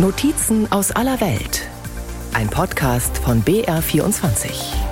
Notizen aus aller Welt. Ein Podcast von BR24.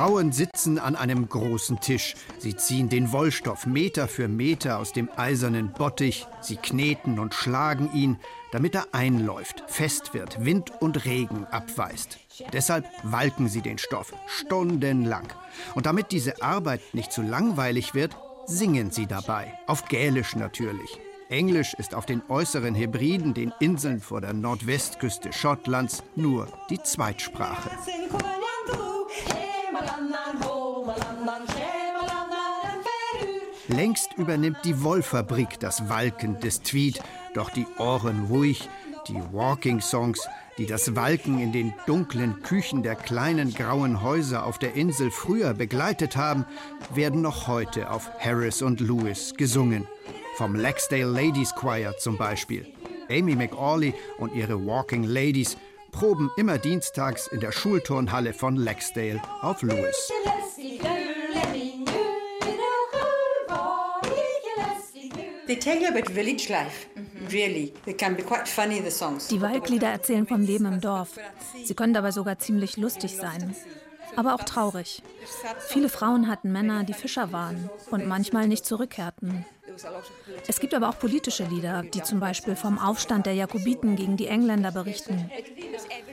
Frauen sitzen an einem großen Tisch. Sie ziehen den Wollstoff Meter für Meter aus dem eisernen Bottich. Sie kneten und schlagen ihn, damit er einläuft, fest wird, Wind und Regen abweist. Deshalb walken sie den Stoff stundenlang. Und damit diese Arbeit nicht zu langweilig wird, singen sie dabei. Auf Gälisch natürlich. Englisch ist auf den äußeren Hebriden, den Inseln vor der Nordwestküste Schottlands, nur die Zweitsprache. Längst übernimmt die Wollfabrik das Walken des Tweed, doch die Ohren ruhig, die Walking-Songs, die das Walken in den dunklen Küchen der kleinen grauen Häuser auf der Insel früher begleitet haben, werden noch heute auf Harris und Lewis gesungen. Vom Laxdale Ladies Choir zum Beispiel. Amy McAuley und ihre Walking Ladies proben immer dienstags in der Schulturnhalle von Laxdale auf Lewis. They tell you about village life, really. They can be quite funny, the songs. Die Waldlieder erzählen vom Leben im Dorf. Sie können dabei sogar ziemlich lustig sein. Aber auch traurig. Viele Frauen hatten Männer, die Fischer waren und manchmal nicht zurückkehrten. Es gibt aber auch politische Lieder, die zum Beispiel vom Aufstand der Jakobiten gegen die Engländer berichten.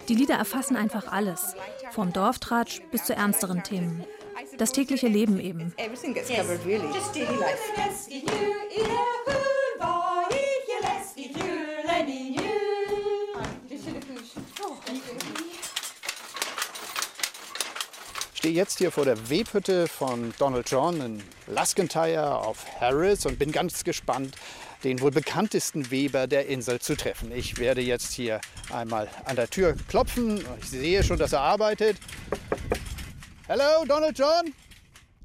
Die Lieder erfassen einfach alles, vom Dorftratsch bis zu ernsteren Themen. Das tägliche Leben eben. Everything gets covered, really. Just daily life. Ich stehe jetzt hier vor der Webhütte von Donald John in Laskentyre auf Harris und bin ganz gespannt, den wohl bekanntesten Weber der Insel zu treffen. Ich werde jetzt hier einmal an der Tür klopfen. Ich sehe schon, dass er arbeitet. Hello, Donald John?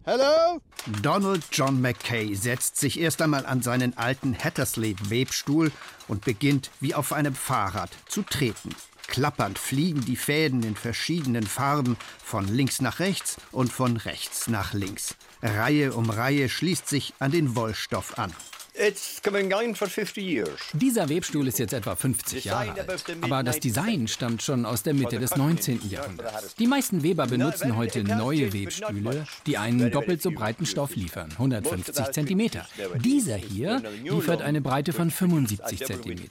Hello? Donald John McKay setzt sich erst einmal an seinen alten Hattersley-Webstuhl und beginnt wie auf einem Fahrrad zu treten. Klappernd fliegen die Fäden in verschiedenen Farben von links nach rechts und von rechts nach links. Reihe um Reihe schließt sich an den Wollstoff an. It's coming on for 50 years. Dieser Webstuhl ist jetzt etwa 50 Jahre alt. Aber das Design stammt schon aus der Mitte des 19. Jahrhunderts. Die meisten Weber benutzen heute neue Webstühle, die einen doppelt so breiten Stoff liefern, 150 cm. Dieser hier liefert eine Breite von 75 cm.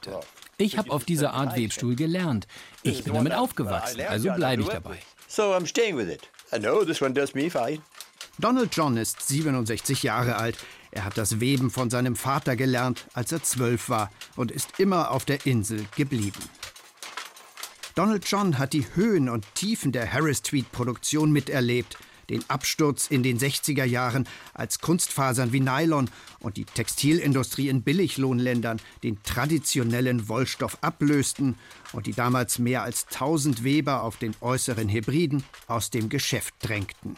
Ich habe auf diese Art Webstuhl gelernt. Ich bin damit aufgewachsen, also bleibe ich dabei. So I'm staying with it. I know this one does me fine. Donald John ist 67 Jahre alt. Er hat das Weben von seinem Vater gelernt, als er zwölf war und ist immer auf der Insel geblieben. Donald John hat die Höhen und Tiefen der Harris Tweed Produktion miterlebt, den Absturz in den 60er Jahren, als Kunstfasern wie Nylon und die Textilindustrie in Billiglohnländern den traditionellen Wollstoff ablösten und die damals mehr als 1000 Weber auf den äußeren Hebriden aus dem Geschäft drängten.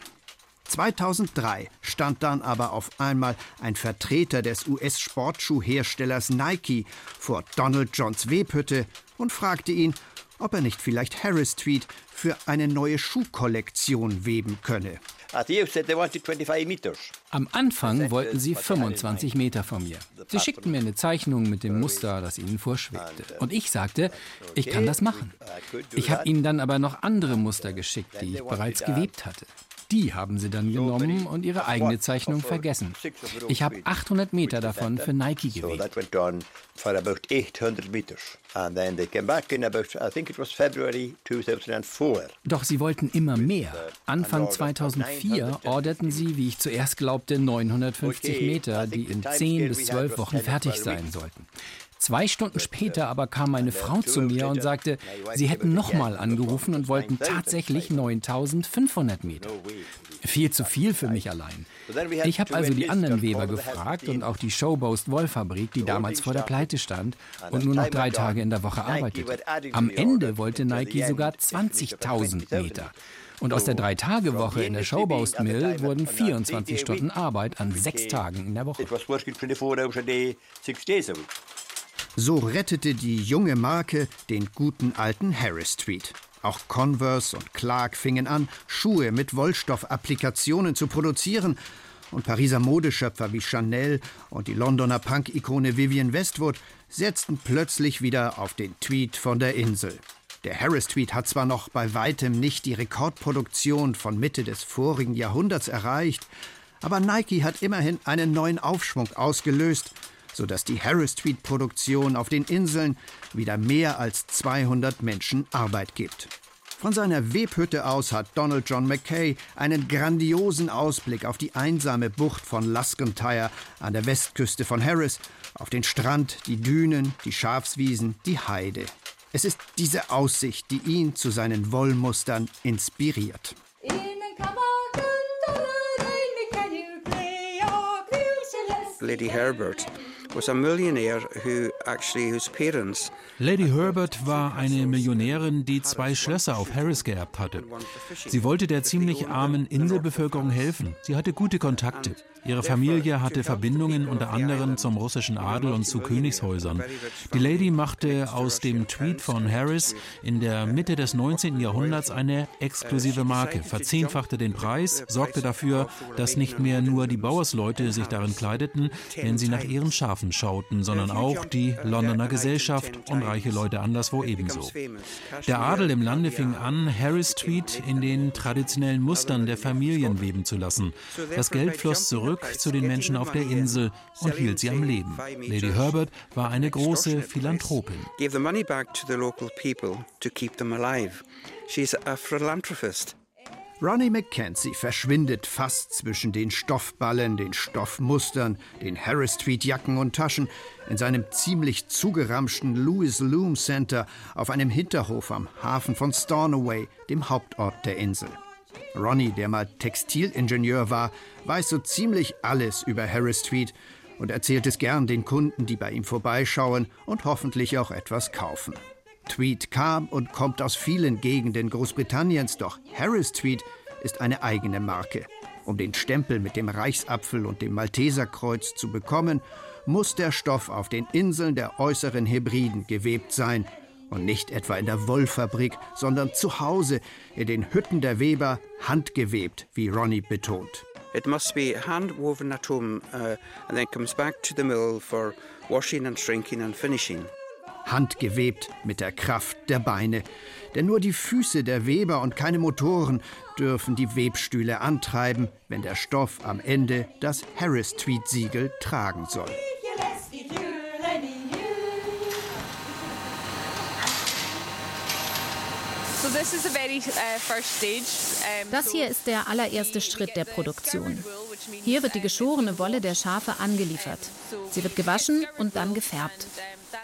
2003 stand dann aber auf einmal ein Vertreter des US-Sportschuhherstellers Nike vor Donald Johns Webhütte und fragte ihn, ob er nicht vielleicht Harris Tweed für eine neue Schuhkollektion weben könne. At the outset, they wanted 25 meters. Am Anfang wollten sie 25 Meter von mir. Sie schickten mir eine Zeichnung mit dem Muster, das ihnen vorschwebte. Und ich sagte, ich kann das machen. Ich habe ihnen dann aber noch andere Muster geschickt, die ich bereits gewebt hatte. Die haben sie dann genommen und ihre eigene Zeichnung vergessen. Ich habe 800 Meter davon für Nike So gewebt. that went on for about 800 meters. And then they came back in about, I think it was February 2004. Doch sie wollten immer mehr. Anfang 2004 orderten sie, wie ich zuerst glaubte, 950 Meter, die in 10 bis 12 Wochen fertig sein sollten. Zwei Stunden später aber kam meine Frau zu mir und sagte, sie hätten nochmal angerufen und wollten tatsächlich 9500 Meter. Viel zu viel für mich allein. Ich habe also die anderen Weber gefragt und auch die Showboast Wollfabrik, die damals vor der Pleite stand und nur noch drei Tage in der Woche arbeitete. Am Ende wollte Nike sogar 20.000 Meter. Und aus der Drei-Tage-Woche in der Showboast Mill wurden 24 Stunden Arbeit an sechs Tagen in der Woche. So rettete die junge Marke den guten alten Harris Street. Auch Converse und Clark fingen an, Schuhe mit Wollstoff-Applikationen zu produzieren. Und Pariser Modeschöpfer wie Chanel und die Londoner Punk-Ikone Vivienne Westwood setzten plötzlich wieder auf den Tweet von der Insel. Der Harris Tweet hat zwar noch bei weitem nicht die Rekordproduktion von Mitte des vorigen Jahrhunderts erreicht, aber Nike hat immerhin einen neuen Aufschwung ausgelöst sodass die Harris Street Produktion auf den Inseln wieder mehr als 200 Menschen Arbeit gibt. Von seiner Webhütte aus hat Donald John McKay einen grandiosen Ausblick auf die einsame Bucht von Luscontyre an der Westküste von Harris, auf den Strand, die Dünen, die Schafswiesen, die Heide. Es ist diese Aussicht, die ihn zu seinen Wollmustern inspiriert. Lady Herbert was a millionaire who actually whose parents Lady Herbert war eine Millionärin, die zwei Schlösser auf Harris geerbt hatte. Sie wollte der ziemlich armen Inselbevölkerung helfen. Sie hatte gute Kontakte. Ihre Familie hatte Verbindungen unter anderem zum russischen Adel und zu Königshäusern. Die Lady machte aus dem Tweet von Harris in der Mitte des 19. Jahrhunderts eine exklusive Marke, verzehnfachte den Preis, sorgte dafür, dass nicht mehr nur die Bauersleute sich darin kleideten, wenn sie nach ihren Schafen schauten, sondern auch die Londoner Gesellschaft und reiche Leute anderswo ebenso. Der Adel im Lande fing an, Harris Tweed in den traditionellen Mustern der Familien weben zu lassen. Das Geld floss zurück zu den Menschen auf der Insel und hielt sie am Leben. Lady Herbert war eine große Philanthropin. Ronnie McKenzie verschwindet fast zwischen den Stoffballen, den Stoffmustern, den Harris Street Jacken und Taschen in seinem ziemlich zugeramschten Louis Loom Center auf einem Hinterhof am Hafen von Stornoway, dem Hauptort der Insel. Ronnie, der mal Textilingenieur war, weiß so ziemlich alles über Harris Street und erzählt es gern den Kunden, die bei ihm vorbeischauen und hoffentlich auch etwas kaufen. Tweed kam und kommt aus vielen Gegenden Großbritanniens, doch Harris Tweed ist eine eigene Marke. Um den Stempel mit dem Reichsapfel und dem Malteserkreuz zu bekommen, muss der Stoff auf den Inseln der äußeren Hebriden gewebt sein und nicht etwa in der Wollfabrik, sondern zu Hause in den Hütten der Weber handgewebt, wie Ronnie betont. It must be handwoven at home uh, and then comes back to the mill for washing and shrinking and finishing. Handgewebt mit der Kraft der Beine. Denn nur die Füße der Weber und keine Motoren dürfen die Webstühle antreiben, wenn der Stoff am Ende das Harris-Tweed-Siegel tragen soll. Uh, das hier ist der allererste Schritt der Produktion. Hier wird die geschorene Wolle der Schafe angeliefert. Sie wird gewaschen und dann gefärbt.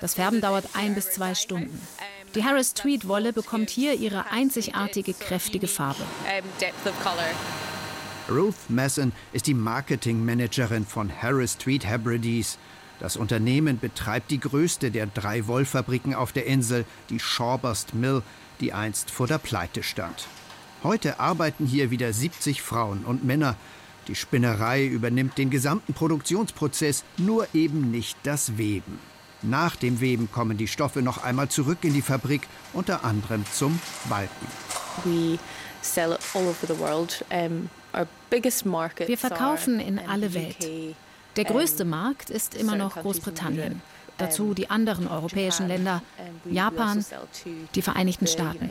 Das Färben dauert ein bis zwei Stunden. Die Harris Tweed Wolle bekommt hier ihre einzigartige, kräftige Farbe. Ruth Masson ist die Marketingmanagerin von Harris Tweed Hebrides. Das Unternehmen betreibt die größte der drei Wollfabriken auf der Insel, die Shawburst Mill, die einst vor der Pleite stand. Heute arbeiten hier wieder 70 Frauen und Männer. Die Spinnerei übernimmt den gesamten Produktionsprozess, nur eben nicht das Weben. Nach dem Weben kommen die Stoffe noch einmal zurück in die Fabrik, unter anderem zum Balken. Wir verkaufen in alle Welt. Der größte Markt ist immer noch Großbritannien dazu die anderen europäischen Länder, Japan, die Vereinigten Staaten.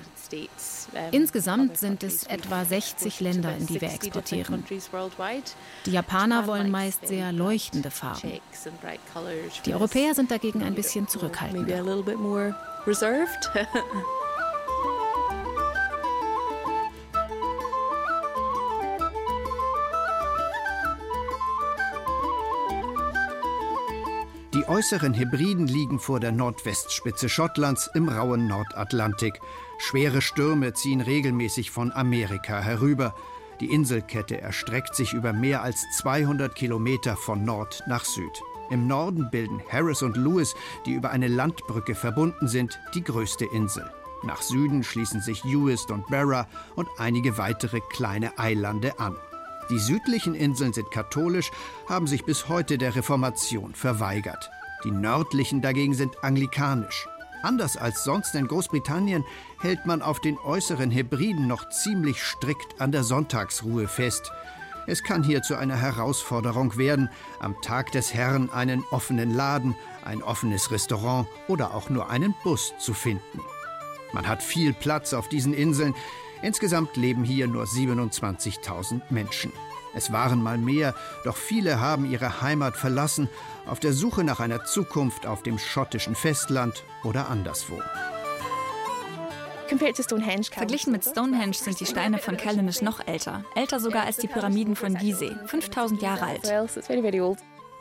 Insgesamt sind es etwa 60 Länder, in die wir exportieren. Die Japaner wollen meist sehr leuchtende Farben. Die Europäer sind dagegen ein bisschen zurückhaltender. Die äußeren Hebriden liegen vor der Nordwestspitze Schottlands im rauen Nordatlantik. Schwere Stürme ziehen regelmäßig von Amerika herüber. Die Inselkette erstreckt sich über mehr als 200 Kilometer von Nord nach Süd. Im Norden bilden Harris und Lewis, die über eine Landbrücke verbunden sind, die größte Insel. Nach Süden schließen sich Uist und Barra und einige weitere kleine Eilande an. Die südlichen Inseln sind katholisch, haben sich bis heute der Reformation verweigert. Die nördlichen dagegen sind anglikanisch. Anders als sonst in Großbritannien hält man auf den äußeren Hebriden noch ziemlich strikt an der Sonntagsruhe fest. Es kann hier zu einer Herausforderung werden, am Tag des Herrn einen offenen Laden, ein offenes Restaurant oder auch nur einen Bus zu finden. Man hat viel Platz auf diesen Inseln. Insgesamt leben hier nur 27.000 Menschen. Es waren mal mehr, doch viele haben ihre Heimat verlassen, auf der Suche nach einer Zukunft auf dem schottischen Festland oder anderswo. Verglichen mit Stonehenge sind die Steine von Callanish noch älter. Älter sogar als die Pyramiden von Gizeh. 5000 Jahre alt.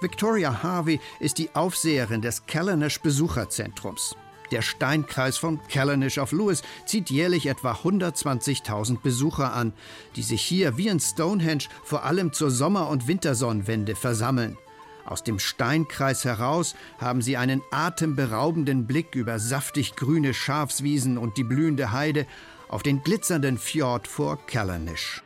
Victoria Harvey ist die Aufseherin des Callanish Besucherzentrums. Der Steinkreis von Callanish auf Lewis zieht jährlich etwa 120.000 Besucher an, die sich hier wie in Stonehenge vor allem zur Sommer- und Wintersonnenwende versammeln. Aus dem Steinkreis heraus haben sie einen atemberaubenden Blick über saftig grüne Schafswiesen und die blühende Heide auf den glitzernden Fjord vor Callanish.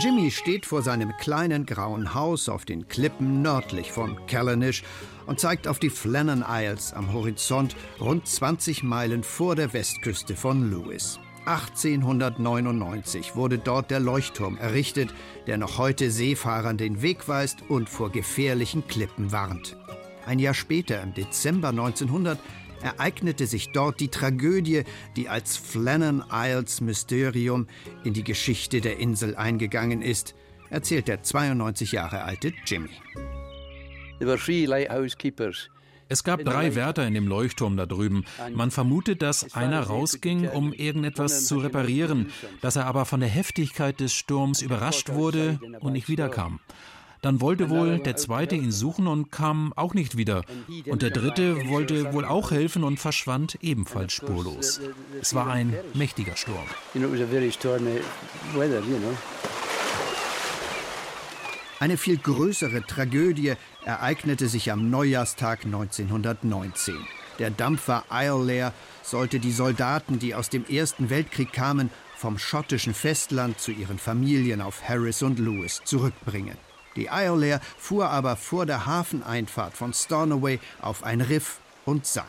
Jimmy steht vor seinem kleinen grauen Haus auf den Klippen nördlich von Callanish und zeigt auf die Flannan Isles am Horizont rund 20 Meilen vor der Westküste von Lewis. 1899 wurde dort der Leuchtturm errichtet, der noch heute Seefahrern den Weg weist und vor gefährlichen Klippen warnt. Ein Jahr später, im Dezember 1900, ereignete sich dort die Tragödie, die als Flannan Isles Mysterium in die Geschichte der Insel eingegangen ist, erzählt der 92 Jahre alte Jimmy. Es gab drei Wärter in dem Leuchtturm da drüben. Man vermutet, dass einer rausging, um irgendetwas zu reparieren, dass er aber von der Heftigkeit des Sturms überrascht wurde und nicht wiederkam. Dann wollte wohl der zweite ihn suchen und kam auch nicht wieder. Und der dritte wollte wohl auch helfen und verschwand ebenfalls spurlos. Es war ein mächtiger Sturm. Eine viel größere Tragödie ereignete sich am Neujahrstag 1919. Der Dampfer Islay sollte die Soldaten, die aus dem Ersten Weltkrieg kamen, vom schottischen Festland zu ihren Familien auf Harris und Lewis zurückbringen. Die Islair fuhr aber vor der Hafeneinfahrt von Stornoway auf ein Riff und sank.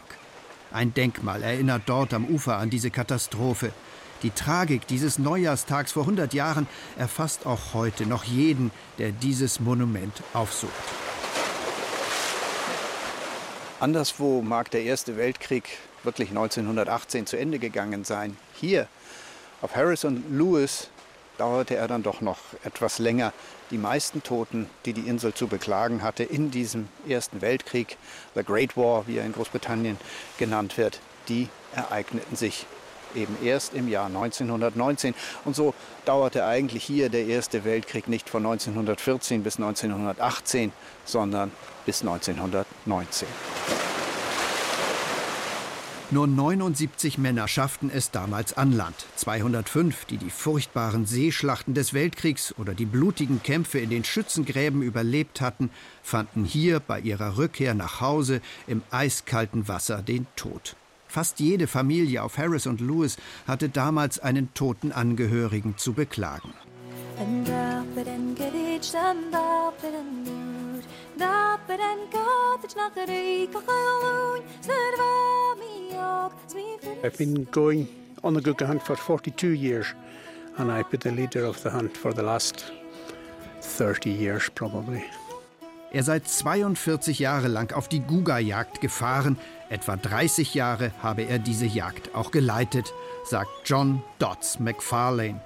Ein Denkmal erinnert dort am Ufer an diese Katastrophe. Die Tragik dieses Neujahrstags vor 100 Jahren erfasst auch heute noch jeden, der dieses Monument aufsucht. Anderswo mag der Erste Weltkrieg wirklich 1918 zu Ende gegangen sein. Hier, auf Harris und Lewis, dauerte er dann doch noch etwas länger. Die meisten Toten, die die Insel zu beklagen hatte in diesem Ersten Weltkrieg, The Great War, wie er in Großbritannien genannt wird, die ereigneten sich eben erst im Jahr 1919. Und so dauerte eigentlich hier der Erste Weltkrieg nicht von 1914 bis 1918, sondern bis 1919. Nur 79 Männer schafften es damals an Land. 205, die die furchtbaren Seeschlachten des Weltkriegs oder die blutigen Kämpfe in den Schützengräben überlebt hatten, fanden hier bei ihrer Rückkehr nach Hause im eiskalten Wasser den Tod. Fast jede Familie auf Harris und Lewis hatte damals einen toten Angehörigen zu beklagen. I've been going on the Guga hunt for 42 years, and I've been the leader of the hunt for the last 30 years probably. Er sei 42 Jahre lang auf die Guga-Jagd gefahren. Etwa 30 Jahre habe er diese Jagd auch geleitet, sagt John Dodds McFarlane.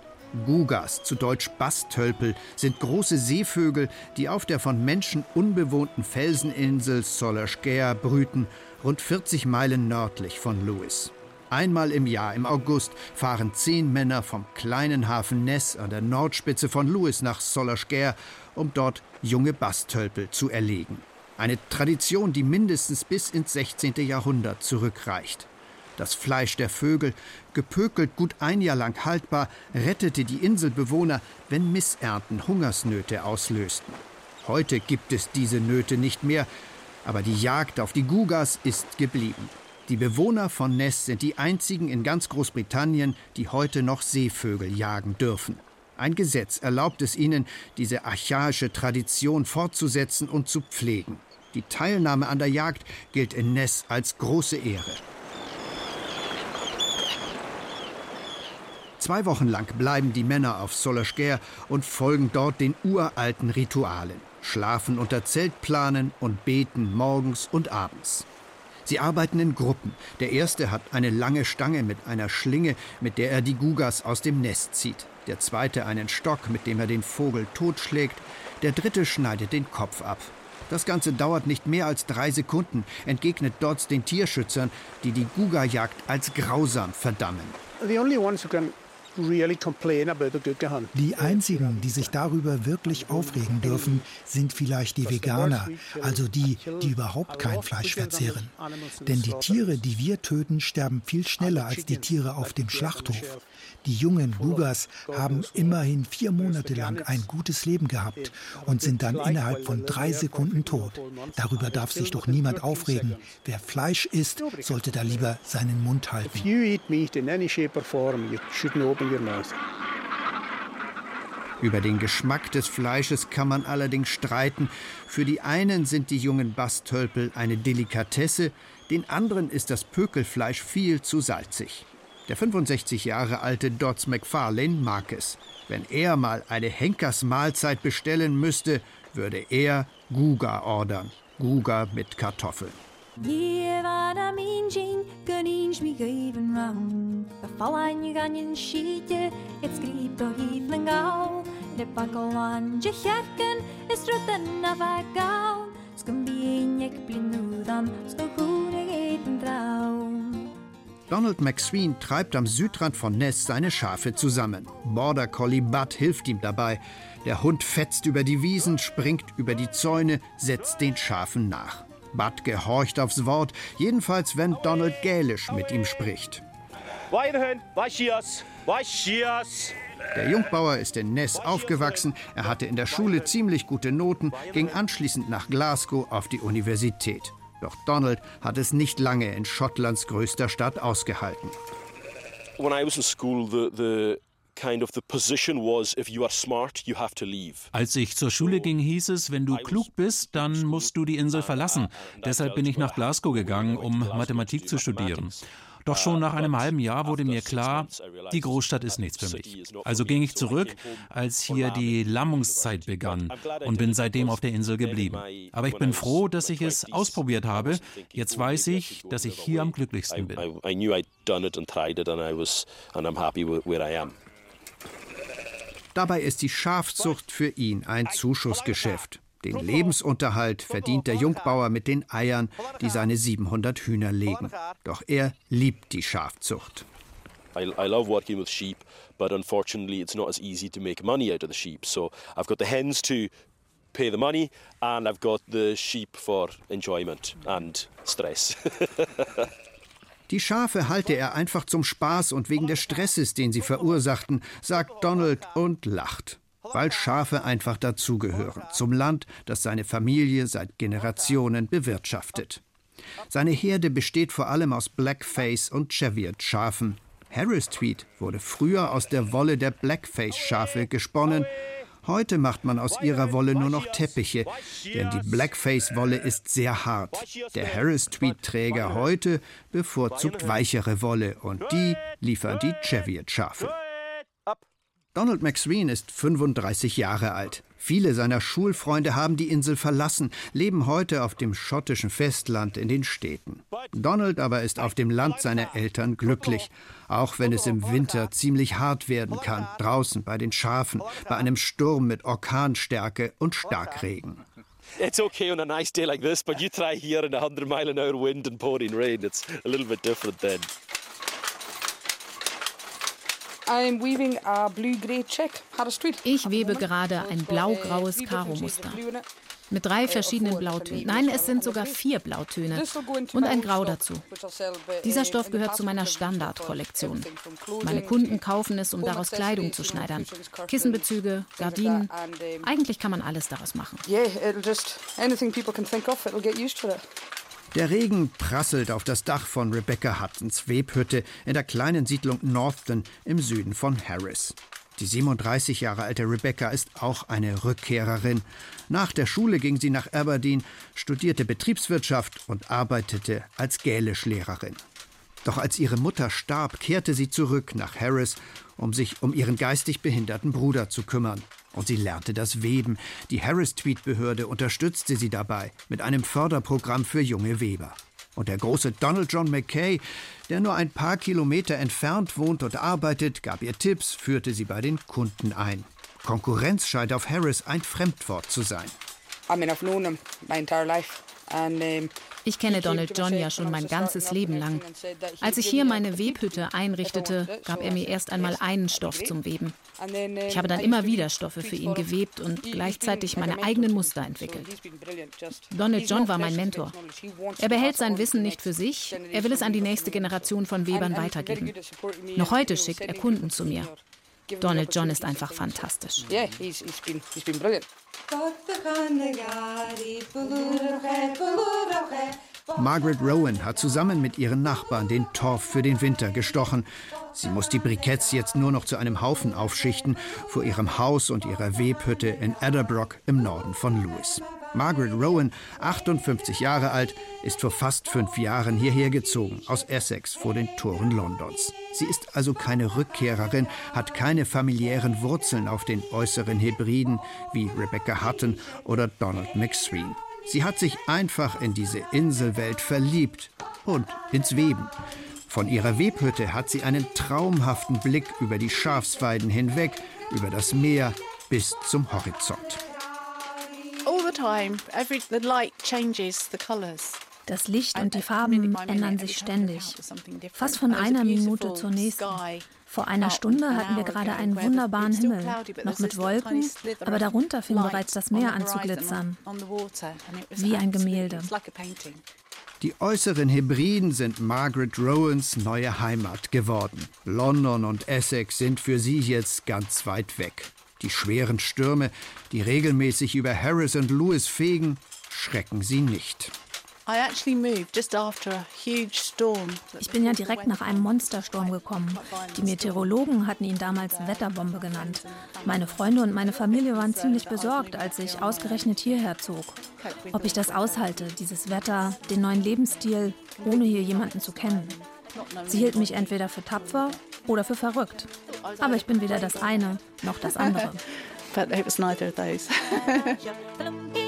Gugas, zu Deutsch Bastölpel, sind große Seevögel, die auf der von Menschen unbewohnten Felseninsel Solerskär brüten, rund 40 Meilen nördlich von Lewis. Einmal im Jahr, im August, fahren zehn Männer vom kleinen Hafen Ness an der Nordspitze von Lewis nach Solerskär, um dort junge Bastölpel zu erlegen. Eine Tradition, die mindestens bis ins 16. Jahrhundert zurückreicht. Das Fleisch der Vögel, gepökelt gut ein Jahr lang haltbar, rettete die Inselbewohner, wenn Missernten Hungersnöte auslösten. Heute gibt es diese Nöte nicht mehr, aber die Jagd auf die Gugas ist geblieben. Die Bewohner von Ness sind die einzigen in ganz Großbritannien, die heute noch Seevögel jagen dürfen. Ein Gesetz erlaubt es ihnen, diese archaische Tradition fortzusetzen und zu pflegen. Die Teilnahme an der Jagd gilt in Ness als große Ehre. Zwei Wochen lang bleiben die Männer auf Solerskär und folgen dort den uralten Ritualen, schlafen unter Zeltplanen und beten morgens und abends. Sie arbeiten in Gruppen. Der erste hat eine lange Stange mit einer Schlinge, mit der er die Gugas aus dem Nest zieht. Der zweite einen Stock, mit dem er den Vogel totschlägt. Der dritte schneidet den Kopf ab. Das Ganze dauert nicht mehr als drei Sekunden, entgegnet Dodds den Tierschützern, die die Guga-Jagd als grausam verdammen. The only ones who can die einzigen, die sich darüber wirklich aufregen dürfen, sind vielleicht die Veganer, also die, die überhaupt kein Fleisch verzehren. Denn die Tiere, die wir töten, sterben viel schneller als die Tiere auf dem Schlachthof. Die jungen Gugas haben immerhin vier Monate lang ein gutes Leben gehabt und sind dann innerhalb von drei Sekunden tot. Darüber darf sich doch niemand aufregen. Wer Fleisch isst, sollte da lieber seinen Mund halten. Über den Geschmack des Fleisches kann man allerdings streiten. Für die einen sind die jungen Bastölpel eine Delikatesse, den anderen ist das Pökelfleisch viel zu salzig. Der 65 Jahre alte Dodds McFarlane mag es. Wenn er mal eine Henkersmahlzeit bestellen müsste, würde er Guga ordern. Guga mit Kartoffeln. Skal vi ikke bli nudan, skal hodet geten draum. Donald McSween treibt am Südrand von Ness seine Schafe zusammen. Border Collie Bud hilft ihm dabei. Der Hund fetzt über die Wiesen, springt über die Zäune, setzt den Schafen nach. Bud gehorcht aufs Wort, jedenfalls wenn Donald Gälisch mit ihm spricht. Der Jungbauer ist in Ness aufgewachsen, er hatte in der Schule ziemlich gute Noten, ging anschließend nach Glasgow auf die Universität. Doch Donald hat es nicht lange in Schottlands größter Stadt ausgehalten. When I was in school, the, the als ich zur Schule ging, hieß es, wenn du klug bist, dann musst du die Insel verlassen. Deshalb bin ich nach Glasgow gegangen, um Mathematik zu studieren. Doch schon nach einem halben Jahr wurde mir klar, die Großstadt ist nichts für mich. Also ging ich zurück, als hier die Lammungszeit begann und bin seitdem auf der Insel geblieben. Aber ich bin froh, dass ich es ausprobiert habe. Jetzt weiß ich, dass ich hier am glücklichsten bin. Dabei ist die Schafzucht für ihn ein Zuschussgeschäft. Den Lebensunterhalt verdient der Jungbauer mit den Eiern, die seine 700 Hühner legen. Doch er liebt die Schafzucht. I, love working with sheep, but unfortunately it's not as easy to make money out of the sheep. So I've got the hens to pay the money and I've got the stress. Die Schafe halte er einfach zum Spaß und wegen des Stresses, den sie verursachten, sagt Donald und lacht weil Schafe einfach dazugehören, zum Land, das seine Familie seit Generationen bewirtschaftet. Seine Herde besteht vor allem aus Blackface und Cheviot-Schafen. Harris Tweed wurde früher aus der Wolle der Blackface-Schafe gesponnen. Heute macht man aus ihrer Wolle nur noch Teppiche, denn die Blackface-Wolle ist sehr hart. Der Harris Tweed-Träger heute bevorzugt weichere Wolle und die liefern die Cheviot-Schafe. Donald McSween ist 35 Jahre alt. Viele seiner Schulfreunde haben die Insel verlassen, leben heute auf dem schottischen Festland in den Städten. Donald aber ist auf dem Land seiner Eltern glücklich, auch wenn es im Winter ziemlich hart werden kann, draußen bei den Schafen, bei einem Sturm mit Orkanstärke und Starkregen. It's okay on a nice day like this, but you try here in 100 mile an hour wind and pouring rain. It's a little bit different then. Ich webe gerade ein blau-graues Karo-Muster mit drei verschiedenen Blautönen. Nein, es sind sogar vier Blautöne und ein Grau dazu. Dieser Stoff gehört zu meiner Standardkollektion. Meine Kunden kaufen es, um daraus Kleidung zu schneidern. Kissenbezüge, Gardinen. Eigentlich kann man alles daraus machen. Der Regen prasselt auf das Dach von Rebecca Huttons Webhütte in der kleinen Siedlung Northton im Süden von Harris. Die 37 Jahre alte Rebecca ist auch eine Rückkehrerin. Nach der Schule ging sie nach Aberdeen, studierte Betriebswirtschaft und arbeitete als Gälischlehrerin. Doch als ihre Mutter starb, kehrte sie zurück nach Harris, um sich um ihren geistig behinderten Bruder zu kümmern. Und sie lernte das Weben. Die Harris-Tweed-Behörde unterstützte sie dabei mit einem Förderprogramm für junge Weber. Und der große Donald John McKay, der nur ein paar Kilometer entfernt wohnt und arbeitet, gab ihr Tipps, führte sie bei den Kunden ein. Konkurrenz scheint auf Harris ein Fremdwort zu sein. I've known him my entire life. Ich kenne Donald John ja schon mein ganzes Leben lang. Als ich hier meine Webhütte einrichtete, gab er mir erst einmal einen Stoff zum Weben. Ich habe dann immer wieder Stoffe für ihn gewebt und gleichzeitig meine eigenen Muster entwickelt. Donald John war mein Mentor. Er behält sein Wissen nicht für sich, er will es an die nächste Generation von Webern weitergeben. Noch heute schickt er Kunden zu mir. Donald John ist einfach fantastisch. Yeah, he's, he's been, he's been brilliant. Margaret Rowan hat zusammen mit ihren Nachbarn den Torf für den Winter gestochen. Sie muss die Briketts jetzt nur noch zu einem Haufen aufschichten vor ihrem Haus und ihrer Webhütte in Adderbrook im Norden von Lewis. Margaret Rowan, 58 Jahre alt, ist vor fast fünf Jahren hierher gezogen, aus Essex vor den Toren Londons. Sie ist also keine Rückkehrerin, hat keine familiären Wurzeln auf den äußeren Hebriden wie Rebecca Hutton oder Donald McSween. Sie hat sich einfach in diese Inselwelt verliebt und ins Weben. Von ihrer Webhütte hat sie einen traumhaften Blick über die Schafsweiden hinweg, über das Meer bis zum Horizont. Das Licht und die Farben ändern sich ständig, fast von einer Minute zur nächsten. Vor einer Stunde hatten wir gerade einen wunderbaren Himmel, noch mit Wolken, aber darunter fing bereits das Meer an zu glitzern, wie ein Gemälde. Die äußeren Hebriden sind Margaret Rowans neue Heimat geworden. London und Essex sind für sie jetzt ganz weit weg. Die schweren Stürme, die regelmäßig über Harris und Lewis fegen, schrecken sie nicht. Ich bin ja direkt nach einem Monstersturm gekommen. Die Meteorologen hatten ihn damals Wetterbombe genannt. Meine Freunde und meine Familie waren ziemlich besorgt, als ich ausgerechnet hierher zog. Ob ich das aushalte, dieses Wetter, den neuen Lebensstil, ohne hier jemanden zu kennen. Sie hielt mich entweder für tapfer oder für verrückt. Aber ich bin weder das eine noch das andere. But it was neither of those.